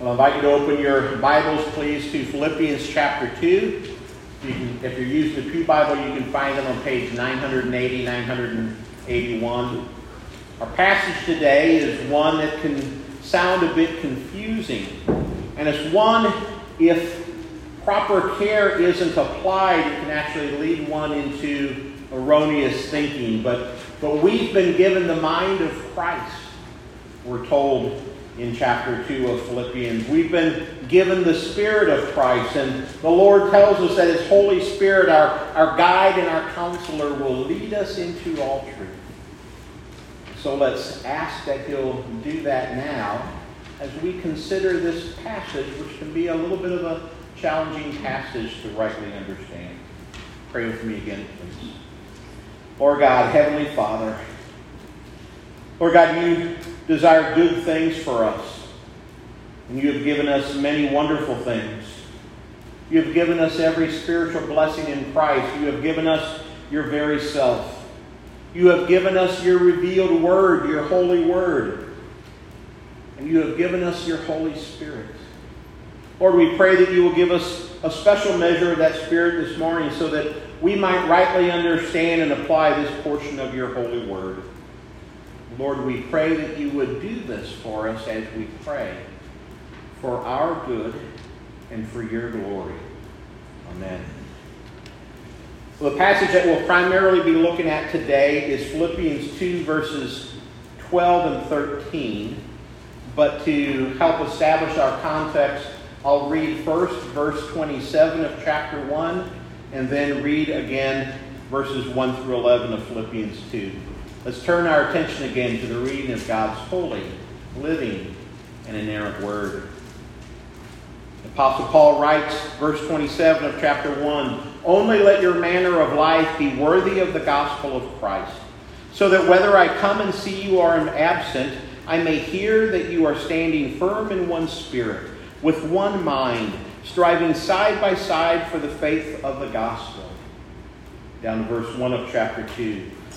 I'll invite you to open your Bibles, please, to Philippians chapter 2. You can, if you're using the Pew Bible, you can find them on page 980, 981. Our passage today is one that can sound a bit confusing. And it's one, if proper care isn't applied, it can actually lead one into erroneous thinking. But, but we've been given the mind of Christ, we're told in chapter 2 of Philippians. We've been given the Spirit of Christ, and the Lord tells us that His Holy Spirit, our, our guide and our counselor, will lead us into all truth. So let's ask that He'll do that now as we consider this passage, which can be a little bit of a challenging passage to rightly understand. Pray with me again, please. Lord God, Heavenly Father, Lord God, you desire good things for us. And you have given us many wonderful things. You have given us every spiritual blessing in Christ. You have given us your very self. You have given us your revealed word, your holy word. And you have given us your Holy Spirit. Lord, we pray that you will give us a special measure of that Spirit this morning so that we might rightly understand and apply this portion of your holy word. Lord, we pray that you would do this for us as we pray for our good and for your glory. Amen. Well, the passage that we'll primarily be looking at today is Philippians 2, verses 12 and 13. But to help establish our context, I'll read first verse 27 of chapter 1 and then read again verses 1 through 11 of Philippians 2. Let's turn our attention again to the reading of God's holy, living, and inerrant word. The Apostle Paul writes, verse 27 of chapter 1 Only let your manner of life be worthy of the gospel of Christ, so that whether I come and see you or am absent, I may hear that you are standing firm in one spirit, with one mind, striving side by side for the faith of the gospel. Down to verse 1 of chapter 2.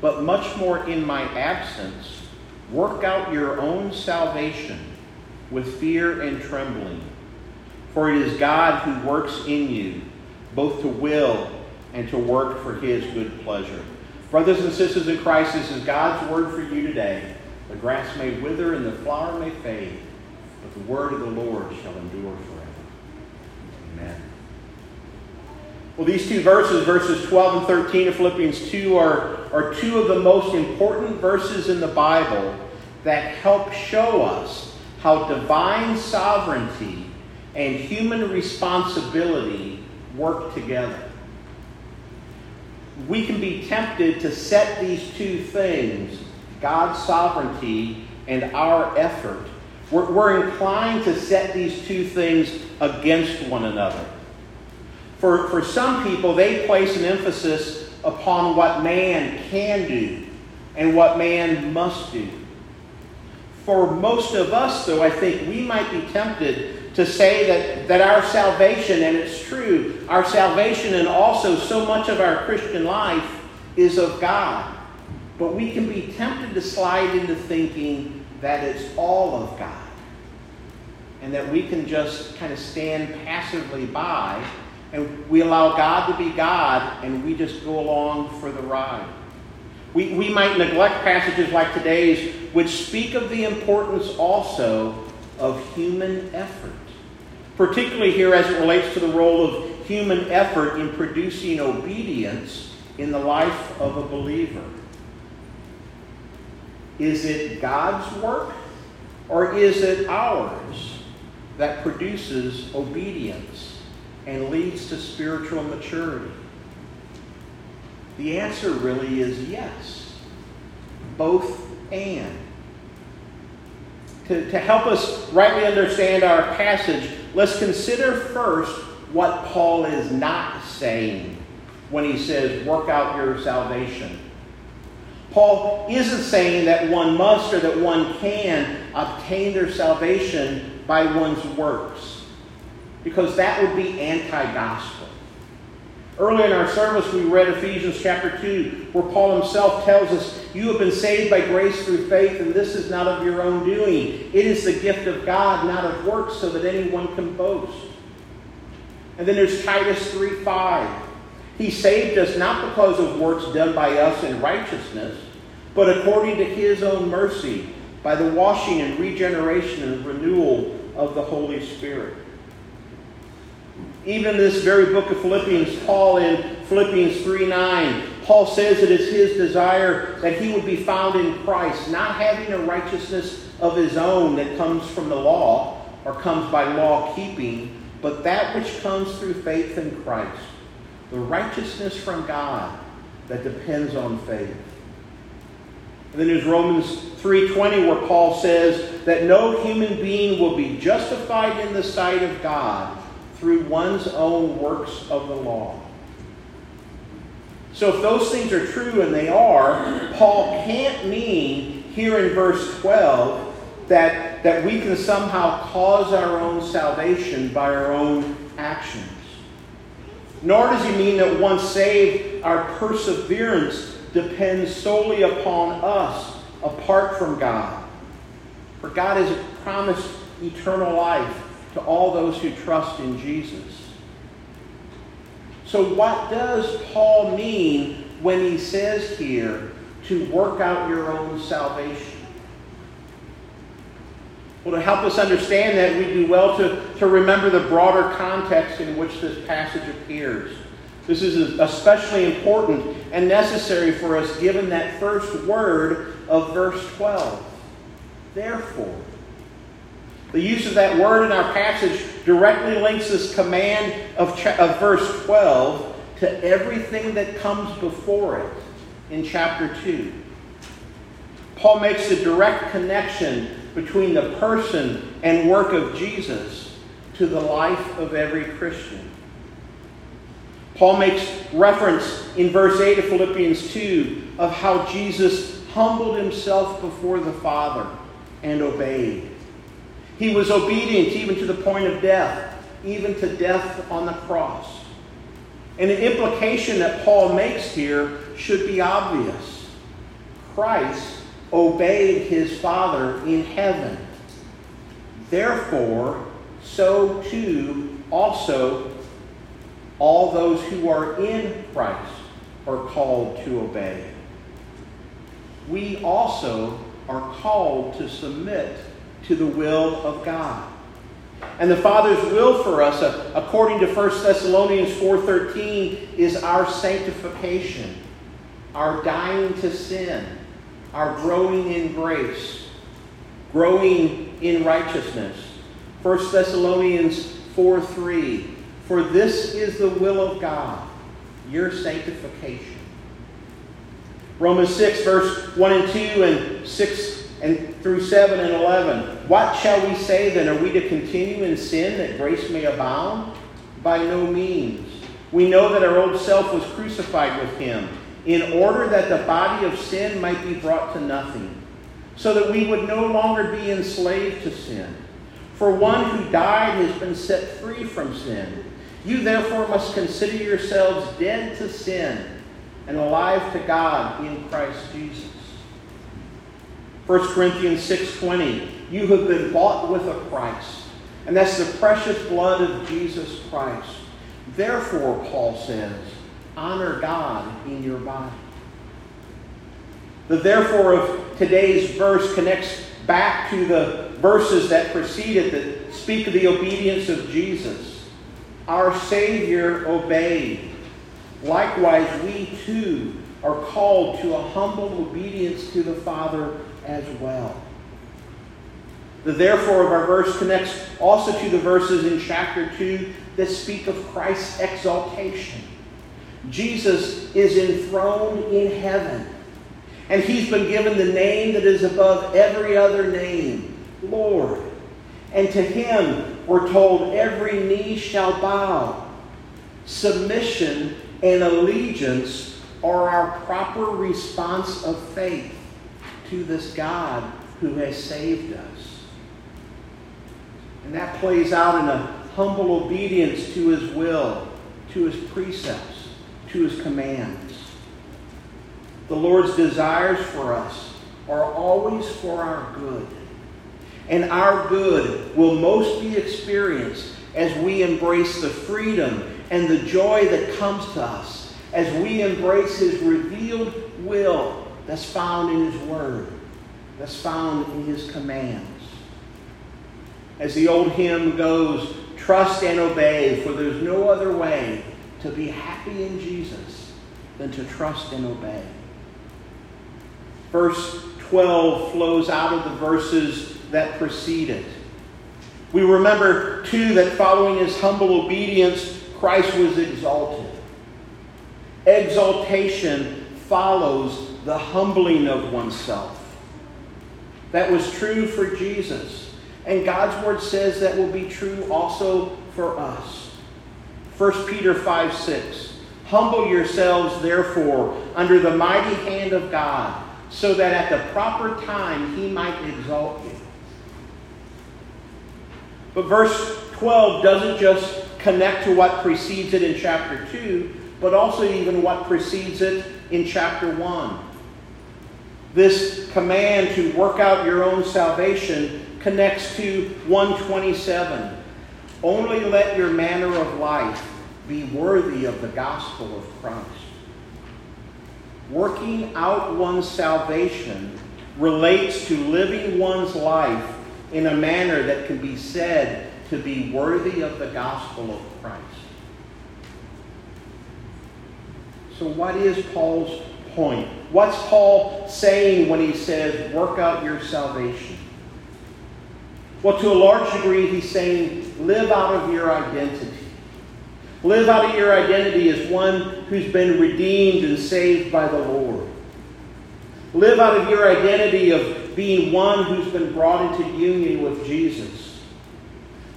but much more in my absence, work out your own salvation with fear and trembling. For it is God who works in you, both to will and to work for his good pleasure. Brothers and sisters in Christ, this is God's word for you today. The grass may wither and the flower may fade, but the word of the Lord shall endure forever. Amen. Well, these two verses, verses 12 and 13 of Philippians 2, are, are two of the most important verses in the Bible that help show us how divine sovereignty and human responsibility work together. We can be tempted to set these two things, God's sovereignty and our effort, we're, we're inclined to set these two things against one another. For, for some people, they place an emphasis upon what man can do and what man must do. For most of us, though, I think we might be tempted to say that, that our salvation, and it's true, our salvation and also so much of our Christian life is of God. But we can be tempted to slide into thinking that it's all of God. And that we can just kind of stand passively by and we allow God to be God and we just go along for the ride. We, we might neglect passages like today's, which speak of the importance also of human effort particularly here as it relates to the role of human effort in producing obedience in the life of a believer. Is it God's work or is it ours that produces obedience and leads to spiritual maturity? The answer really is yes. Both and. To, to help us rightly understand our passage, Let's consider first what Paul is not saying when he says, work out your salvation. Paul isn't saying that one must or that one can obtain their salvation by one's works, because that would be anti gospel. Early in our service, we read Ephesians chapter 2, where Paul himself tells us, You have been saved by grace through faith, and this is not of your own doing. It is the gift of God, not of works, so that anyone can boast. And then there's Titus 3 5. He saved us not because of works done by us in righteousness, but according to his own mercy, by the washing and regeneration and renewal of the Holy Spirit. Even this very book of Philippians, Paul in Philippians 3 9, Paul says it is his desire that he would be found in Christ, not having a righteousness of his own that comes from the law or comes by law keeping, but that which comes through faith in Christ, the righteousness from God that depends on faith. And then there's Romans 3:20 where Paul says that no human being will be justified in the sight of God through one's own works of the law. So if those things are true, and they are, Paul can't mean here in verse 12 that, that we can somehow cause our own salvation by our own actions. Nor does he mean that once saved, our perseverance depends solely upon us, apart from God. For God has promised eternal life to all those who trust in Jesus. So, what does Paul mean when he says here to work out your own salvation? Well, to help us understand that, we do well to, to remember the broader context in which this passage appears. This is especially important and necessary for us given that first word of verse 12. Therefore. The use of that word in our passage directly links this command of, of verse 12 to everything that comes before it in chapter 2. Paul makes a direct connection between the person and work of Jesus to the life of every Christian. Paul makes reference in verse 8 of Philippians 2 of how Jesus humbled himself before the Father and obeyed. He was obedient even to the point of death, even to death on the cross. And the implication that Paul makes here should be obvious. Christ obeyed his Father in heaven. Therefore, so too also all those who are in Christ are called to obey. We also are called to submit to the will of God. And the Father's will for us, uh, according to 1 Thessalonians 4.13, is our sanctification, our dying to sin, our growing in grace, growing in righteousness. 1 Thessalonians 4.3, For this is the will of God, your sanctification. Romans 6, verse 1 and 2, and 6 and through 7 and 11. What shall we say then? Are we to continue in sin that grace may abound? By no means. We know that our old self was crucified with him in order that the body of sin might be brought to nothing, so that we would no longer be enslaved to sin. For one who died has been set free from sin. You therefore must consider yourselves dead to sin and alive to God in Christ Jesus. 1 Corinthians 6:20 You have been bought with a price, and that's the precious blood of Jesus Christ. Therefore, Paul says, honor God in your body. The therefore of today's verse connects back to the verses that preceded that speak of the obedience of Jesus. Our Savior obeyed. Likewise, we too are called to a humble obedience to the Father as well. The therefore of our verse connects also to the verses in chapter 2 that speak of Christ's exaltation. Jesus is enthroned in heaven, and he's been given the name that is above every other name, Lord. And to him we're told every knee shall bow. Submission and allegiance are our proper response of faith to this God who has saved us. And that plays out in a humble obedience to his will, to his precepts, to his commands. The Lord's desires for us are always for our good. And our good will most be experienced as we embrace the freedom and the joy that comes to us as we embrace his revealed will that's found in his word, that's found in his commands. As the old hymn goes, trust and obey, for there's no other way to be happy in Jesus than to trust and obey. Verse 12 flows out of the verses that precede it. We remember, too, that following his humble obedience, Christ was exalted. Exaltation follows the humbling of oneself. That was true for Jesus. And God's word says that will be true also for us. 1 Peter 5 6. Humble yourselves, therefore, under the mighty hand of God, so that at the proper time he might exalt you. But verse 12 doesn't just connect to what precedes it in chapter 2, but also even what precedes it in chapter 1. This command to work out your own salvation connects to 127. Only let your manner of life be worthy of the gospel of Christ. Working out one's salvation relates to living one's life in a manner that can be said to be worthy of the gospel of Christ. So, what is Paul's point? What's Paul saying when he says, work out your salvation? Well, to a large degree, he's saying, live out of your identity. Live out of your identity as one who's been redeemed and saved by the Lord. Live out of your identity of being one who's been brought into union with Jesus.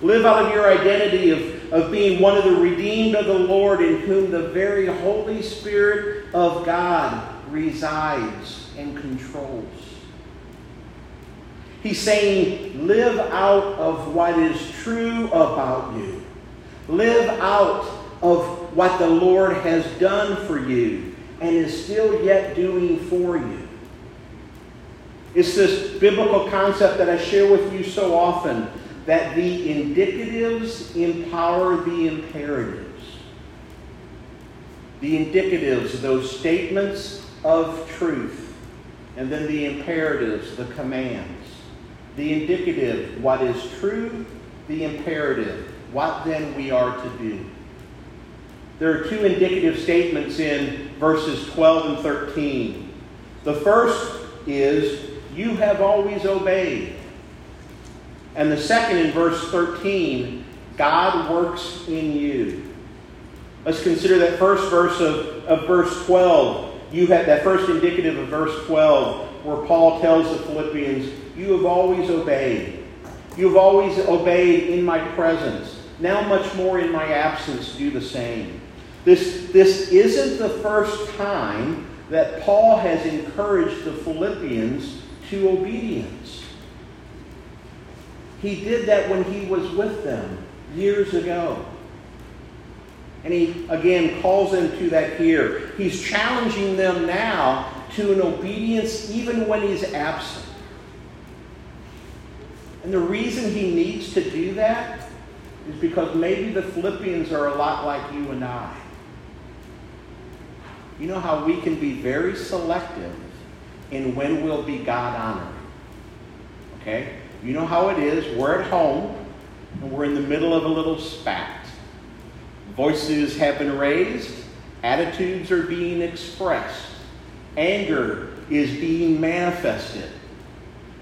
Live out of your identity of, of being one of the redeemed of the Lord in whom the very Holy Spirit of God resides and controls. He's saying, live out of what is true about you. Live out of what the Lord has done for you and is still yet doing for you. It's this biblical concept that I share with you so often that the indicatives empower the imperatives. The indicatives, those statements of truth, and then the imperatives, the commands. The indicative, what is true, the imperative, what then we are to do. There are two indicative statements in verses 12 and 13. The first is, You have always obeyed. And the second in verse 13, God works in you. Let's consider that first verse of, of verse 12. You have that first indicative of verse 12, where Paul tells the Philippians, You have always obeyed. You have always obeyed in my presence. Now, much more in my absence, do the same. This, this isn't the first time that Paul has encouraged the Philippians to obedience. He did that when he was with them years ago. And he again calls them to that here. He's challenging them now to an obedience even when he's absent. And the reason he needs to do that is because maybe the Philippians are a lot like you and I. You know how we can be very selective in when we'll be God honoring. Okay? You know how it is. We're at home and we're in the middle of a little spat. Voices have been raised, attitudes are being expressed, anger is being manifested.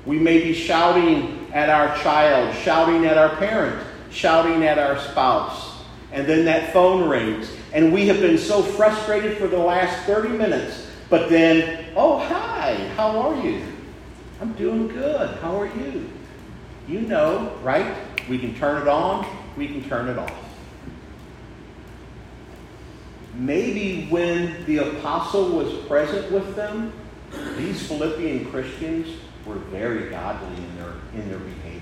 We may be shouting at our child, shouting at our parent, shouting at our spouse. And then that phone rings, and we have been so frustrated for the last 30 minutes. But then, oh, hi, how are you? I'm doing good. How are you? You know, right? We can turn it on, we can turn it off. Maybe when the apostle was present with them, these Philippian Christians were very godly in their, in their behavior.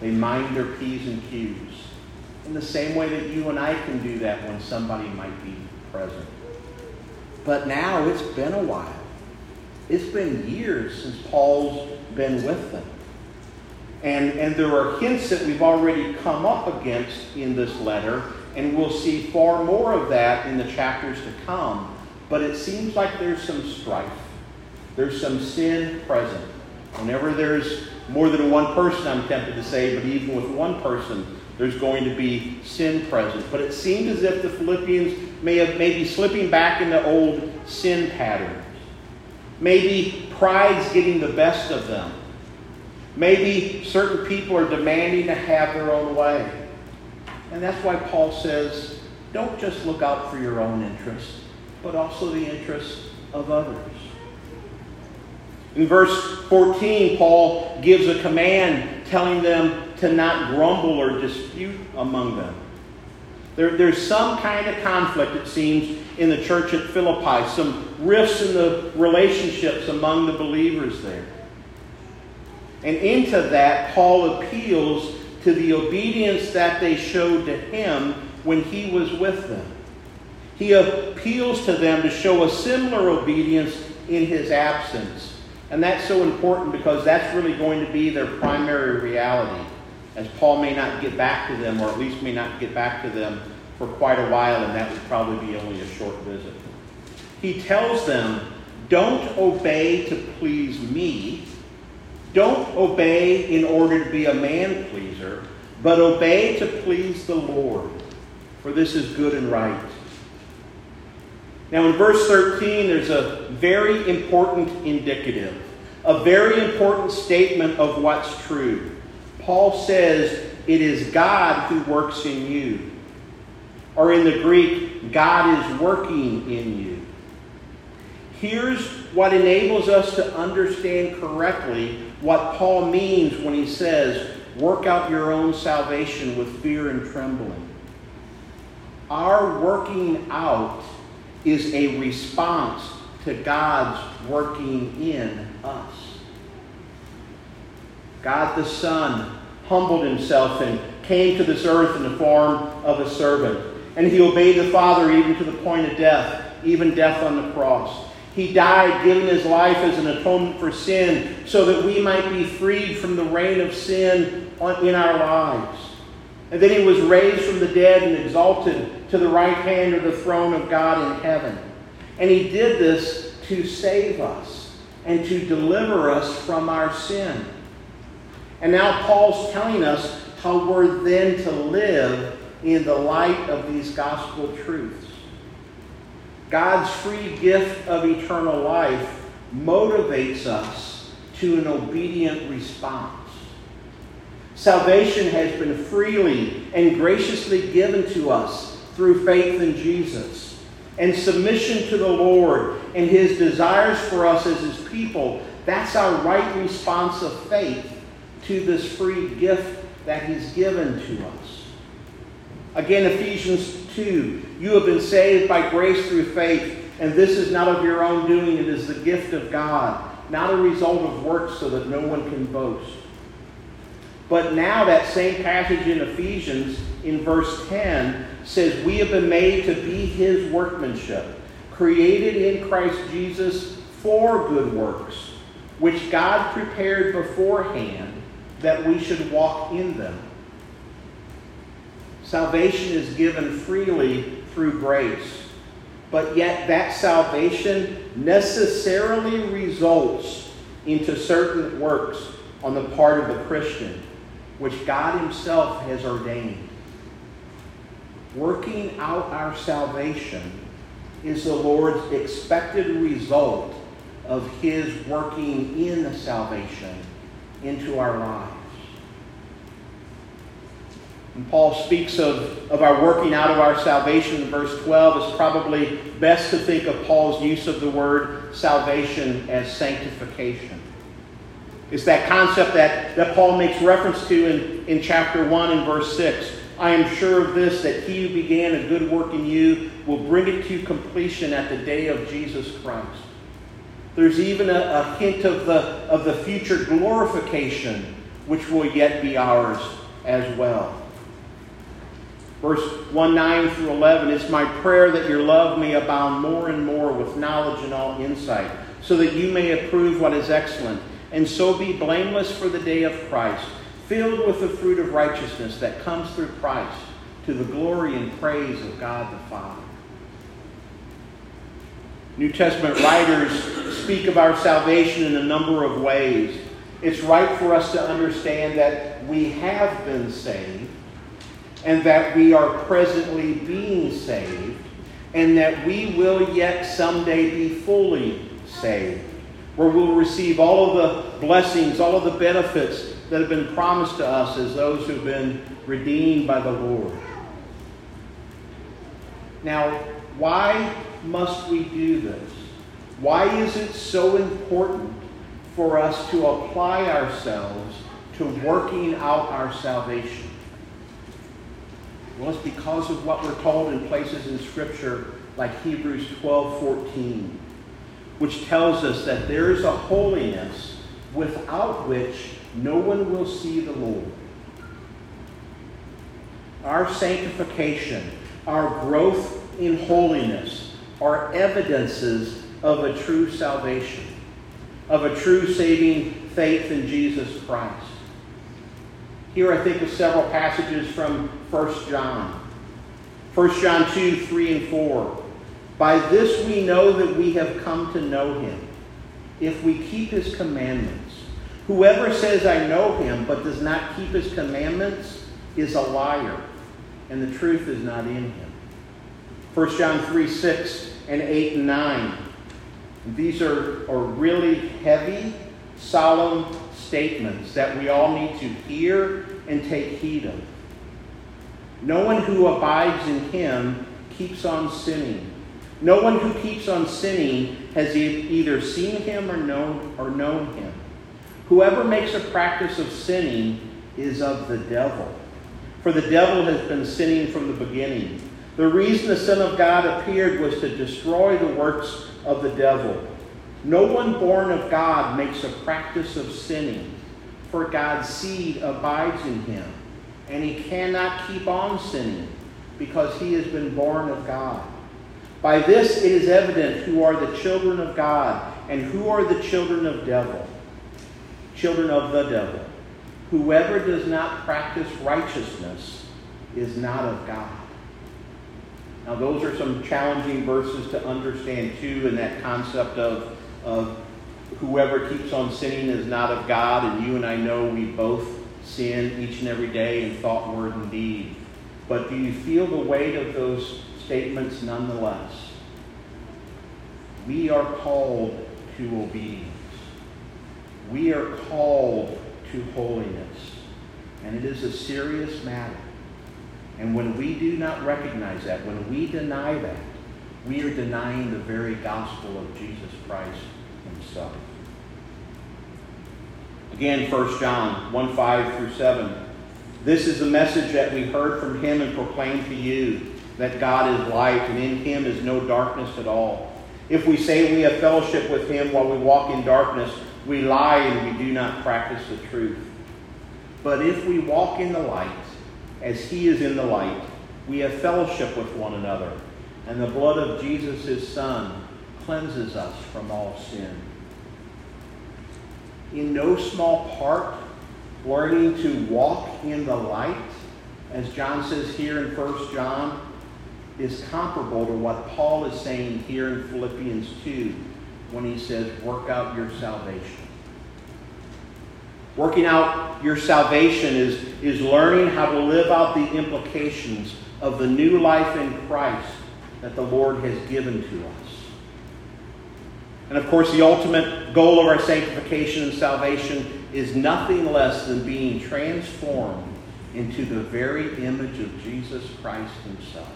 They mind their P's and Q's in the same way that you and I can do that when somebody might be present. But now it's been a while. It's been years since Paul's been with them. And, and there are hints that we've already come up against in this letter, and we'll see far more of that in the chapters to come. But it seems like there's some strife. There's some sin present. Whenever there's more than one person, I'm tempted to say, but even with one person, there's going to be sin present. But it seems as if the Philippians may have maybe slipping back into old sin patterns. Maybe pride's getting the best of them. Maybe certain people are demanding to have their own way. And that's why Paul says, don't just look out for your own interests, but also the interests of others. In verse 14, Paul gives a command telling them to not grumble or dispute among them. There, there's some kind of conflict, it seems, in the church at Philippi, some rifts in the relationships among the believers there. And into that, Paul appeals to the obedience that they showed to him when he was with them. He appeals to them to show a similar obedience in his absence. And that's so important because that's really going to be their primary reality, as Paul may not get back to them, or at least may not get back to them for quite a while, and that would probably be only a short visit. He tells them, Don't obey to please me. Don't obey in order to be a man pleaser, but obey to please the Lord, for this is good and right. Now, in verse 13, there's a very important indicative, a very important statement of what's true. Paul says, It is God who works in you. Or in the Greek, God is working in you. Here's what enables us to understand correctly what Paul means when he says, Work out your own salvation with fear and trembling. Our working out is a response to God's working in us. God the Son humbled himself and came to this earth in the form of a servant. And he obeyed the Father even to the point of death, even death on the cross. He died, giving his life as an atonement for sin, so that we might be freed from the reign of sin in our lives. And then he was raised from the dead and exalted to the right hand of the throne of God in heaven. And he did this to save us and to deliver us from our sin. And now Paul's telling us how we're then to live in the light of these gospel truths. God's free gift of eternal life motivates us to an obedient response. Salvation has been freely and graciously given to us through faith in Jesus. And submission to the Lord and his desires for us as his people, that's our right response of faith to this free gift that he's given to us. Again, Ephesians 2 You have been saved by grace through faith, and this is not of your own doing, it is the gift of God, not a result of works so that no one can boast. But now that same passage in Ephesians in verse 10 says, We have been made to be his workmanship, created in Christ Jesus for good works, which God prepared beforehand that we should walk in them. Salvation is given freely through grace, but yet that salvation necessarily results into certain works on the part of the Christian, which God Himself has ordained. Working out our salvation is the Lord's expected result of His working in the salvation into our lives. And Paul speaks of, of our working out of our salvation in verse 12. It's probably best to think of Paul's use of the word salvation as sanctification. It's that concept that, that Paul makes reference to in, in chapter 1 and verse 6. I am sure of this, that he who began a good work in you will bring it to completion at the day of Jesus Christ. There's even a, a hint of the, of the future glorification which will yet be ours as well. Verse 1 9 through 11 It's my prayer that your love may abound more and more with knowledge and all insight, so that you may approve what is excellent, and so be blameless for the day of Christ, filled with the fruit of righteousness that comes through Christ to the glory and praise of God the Father. New Testament writers speak of our salvation in a number of ways. It's right for us to understand that we have been saved, and that we are presently being saved, and that we will yet someday be fully saved, where we'll receive all of the blessings, all of the benefits that have been promised to us as those who've been redeemed by the Lord. Now, why must we do this? Why is it so important for us to apply ourselves to working out our salvation? Well, it's because of what we're told in places in Scripture like Hebrews 12 14, which tells us that there is a holiness without which no one will see the Lord. Our sanctification, our growth in holiness are evidences of a true salvation, of a true saving faith in Jesus Christ. Here I think of several passages from 1 John. 1 John 2, 3, and 4. By this we know that we have come to know him, if we keep his commandments. Whoever says, I know him, but does not keep his commandments, is a liar, and the truth is not in him. 1 John 3, 6, and 8 and 9. These are, are really heavy, solemn statements that we all need to hear and take heed of. No one who abides in him keeps on sinning. No one who keeps on sinning has either seen him or known, or known him. Whoever makes a practice of sinning is of the devil. For the devil has been sinning from the beginning. The reason the Son of God appeared was to destroy the works of the devil. No one born of God makes a practice of sinning, for God's seed abides in him, and he cannot keep on sinning, because he has been born of God. By this it is evident who are the children of God and who are the children of devil, children of the devil. Whoever does not practice righteousness is not of God. Now, those are some challenging verses to understand, too, in that concept of of whoever keeps on sinning is not of God, and you and I know we both sin each and every day in thought, word, and deed. But do you feel the weight of those statements nonetheless? We are called to obedience. We are called to holiness. And it is a serious matter. And when we do not recognize that, when we deny that, we are denying the very gospel of Jesus Christ himself. Again, 1 John 1 5 through 7. This is the message that we heard from him and proclaimed to you that God is light and in him is no darkness at all. If we say we have fellowship with him while we walk in darkness, we lie and we do not practice the truth. But if we walk in the light, as he is in the light, we have fellowship with one another, and the blood of Jesus, his Son, cleanses us from all sin. In no small part, learning to walk in the light, as John says here in 1 John, is comparable to what Paul is saying here in Philippians 2 when he says, Work out your salvation. Working out your salvation is, is learning how to live out the implications of the new life in Christ that the Lord has given to us. And of course, the ultimate goal of our sanctification and salvation is nothing less than being transformed into the very image of Jesus Christ Himself.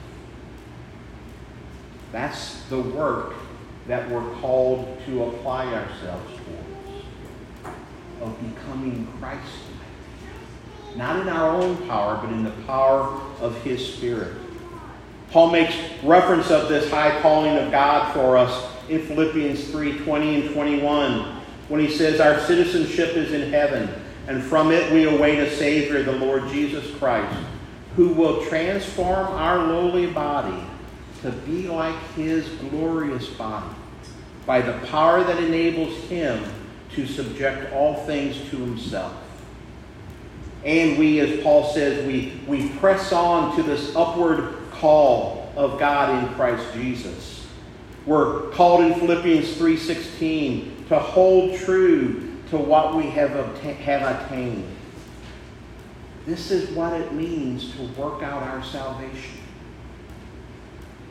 That's the work that we're called to apply ourselves towards, of becoming Christ like. Not in our own power, but in the power of His Spirit. Paul makes reference of this high calling of God for us in Philippians 3 20 and 21 when he says, Our citizenship is in heaven, and from it we await a Savior, the Lord Jesus Christ, who will transform our lowly body to be like his glorious body by the power that enables him to subject all things to himself. And we, as Paul says, we, we press on to this upward call of God in Christ Jesus. We're called in Philippians 3.16 to hold true to what we have, obta- have attained. This is what it means to work out our salvation.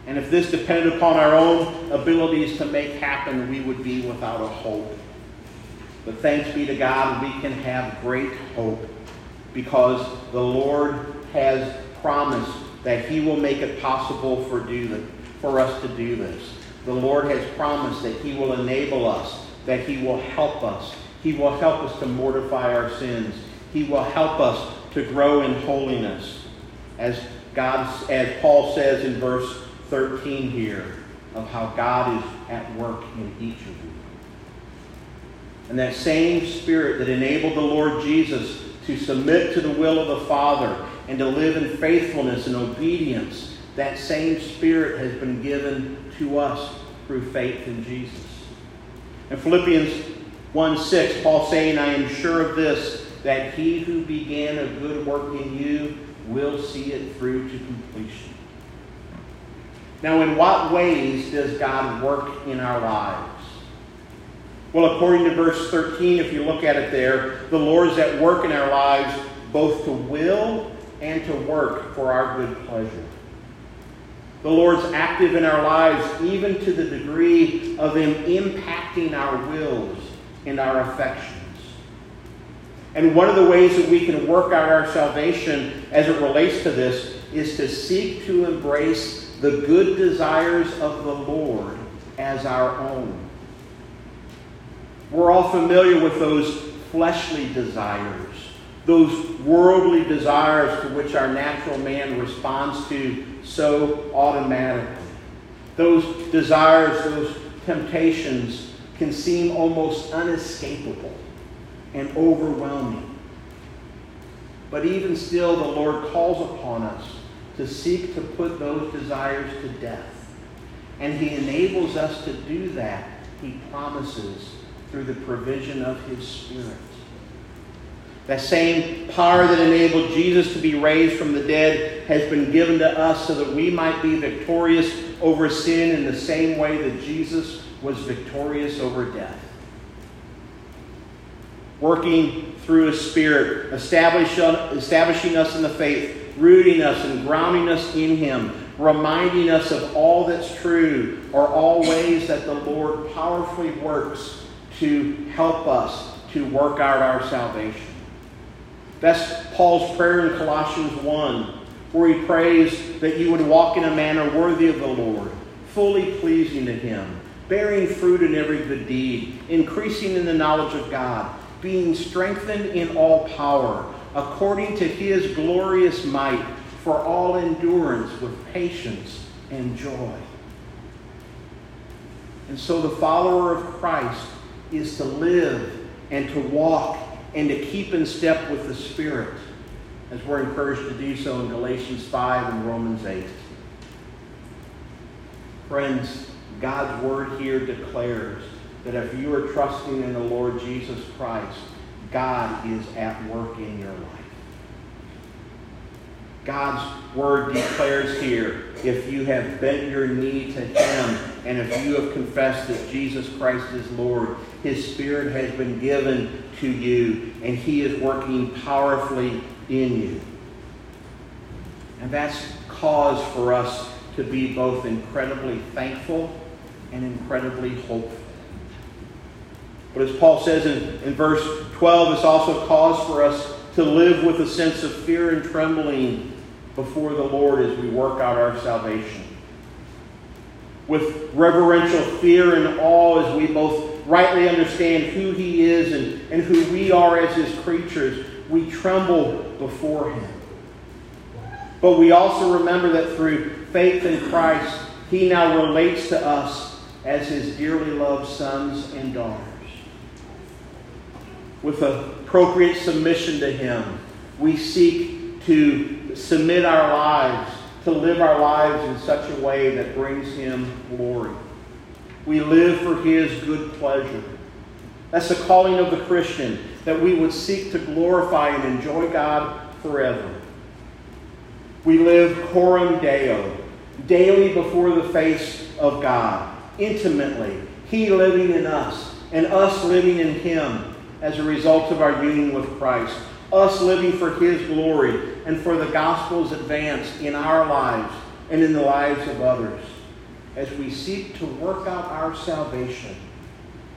And if this depended upon our own abilities to make happen, we would be without a hope. But thanks be to God, we can have great hope because the Lord has promised that He will make it possible for, do the, for us to do this. The Lord has promised that He will enable us, that He will help us. He will help us to mortify our sins. He will help us to grow in holiness. As God, as Paul says in verse 13 here of how God is at work in each of you. And that same Spirit that enabled the Lord Jesus to submit to the will of the Father and to live in faithfulness and obedience, that same Spirit has been given to us through faith in Jesus. In Philippians 1 6, Paul saying, I am sure of this, that he who began a good work in you will see it through to completion. Now, in what ways does God work in our lives? Well, according to verse 13, if you look at it there, the Lord is at work in our lives both to will and to work for our good pleasure. The Lord's active in our lives even to the degree of Him impacting our wills and our affections. And one of the ways that we can work out our salvation as it relates to this is to seek to embrace the good desires of the Lord as our own. We're all familiar with those fleshly desires, those worldly desires to which our natural man responds to so automatically. Those desires, those temptations can seem almost unescapable and overwhelming. But even still, the Lord calls upon us to seek to put those desires to death. And he enables us to do that, he promises, through the provision of his Spirit. That same power that enabled Jesus to be raised from the dead has been given to us so that we might be victorious over sin in the same way that Jesus was victorious over death. Working through His Spirit, establishing us in the faith, rooting us and grounding us in Him, reminding us of all that's true, are all ways that the Lord powerfully works to help us to work out our salvation. That's Paul's prayer in Colossians 1, where he prays that you would walk in a manner worthy of the Lord, fully pleasing to Him, bearing fruit in every good deed, increasing in the knowledge of God, being strengthened in all power according to his glorious might, for all endurance with patience and joy. And so the follower of Christ is to live and to walk and to keep in step with the Spirit, as we're encouraged to do so in Galatians 5 and Romans 8. Friends, God's word here declares that if you are trusting in the Lord Jesus Christ, God is at work in your life. God's word declares here if you have bent your knee to Him and if you have confessed that Jesus Christ is Lord, His Spirit has been given to you and He is working powerfully in you. And that's cause for us to be both incredibly thankful and incredibly hopeful. But as Paul says in, in verse 12, it's also cause for us to live with a sense of fear and trembling before the Lord as we work out our salvation. With reverential fear and awe as we both rightly understand who He is and, and who we are as His creatures, we tremble before Him. But we also remember that through faith in Christ, He now relates to us as His dearly loved sons and daughters. With appropriate submission to Him, we seek to submit our lives, to live our lives in such a way that brings Him glory. We live for His good pleasure. That's the calling of the Christian, that we would seek to glorify and enjoy God forever. We live coram deo, daily before the face of God, intimately, He living in us, and us living in Him as a result of our union with Christ, us living for His glory and for the gospel's advance in our lives and in the lives of others, as we seek to work out our salvation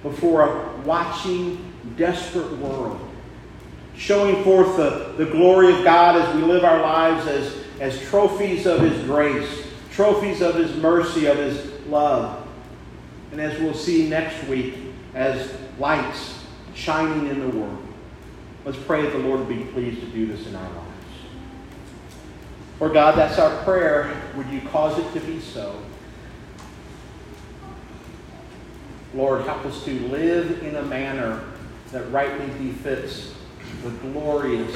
before a watching, desperate world, showing forth the, the glory of God as we live our lives as, as trophies of His grace, trophies of His mercy, of His love. And as we'll see next week, as lights shining in the world. Let's pray that the Lord would be pleased to do this in our lives. Lord God, that's our prayer. Would you cause it to be so? Lord, help us to live in a manner that rightly befits the glorious,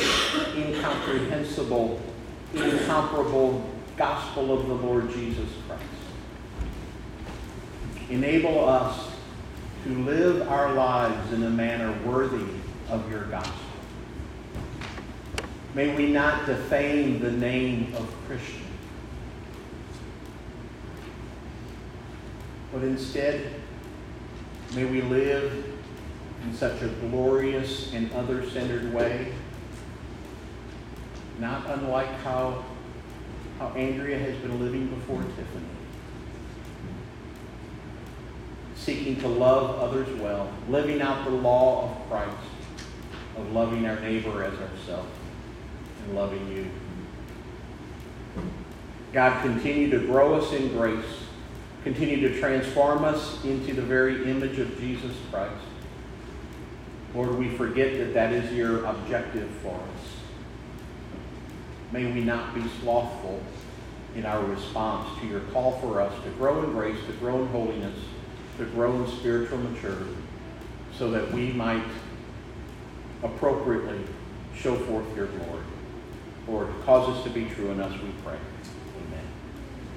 incomprehensible, incomparable gospel of the Lord Jesus Christ. Enable us to live our lives in a manner worthy of your gospel. May we not defame the name of Christian, but instead, may we live in such a glorious and other centered way, not unlike how, how Andrea has been living before Tiffany. Seeking to love others well, living out the law of Christ, of loving our neighbor as ourselves, and loving you. God, continue to grow us in grace. Continue to transform us into the very image of Jesus Christ. Lord, we forget that that is your objective for us. May we not be slothful in our response to your call for us to grow in grace, to grow in holiness, to grow in spiritual maturity so that we might appropriately show forth your glory. Lord, cause us to be true in us, we pray.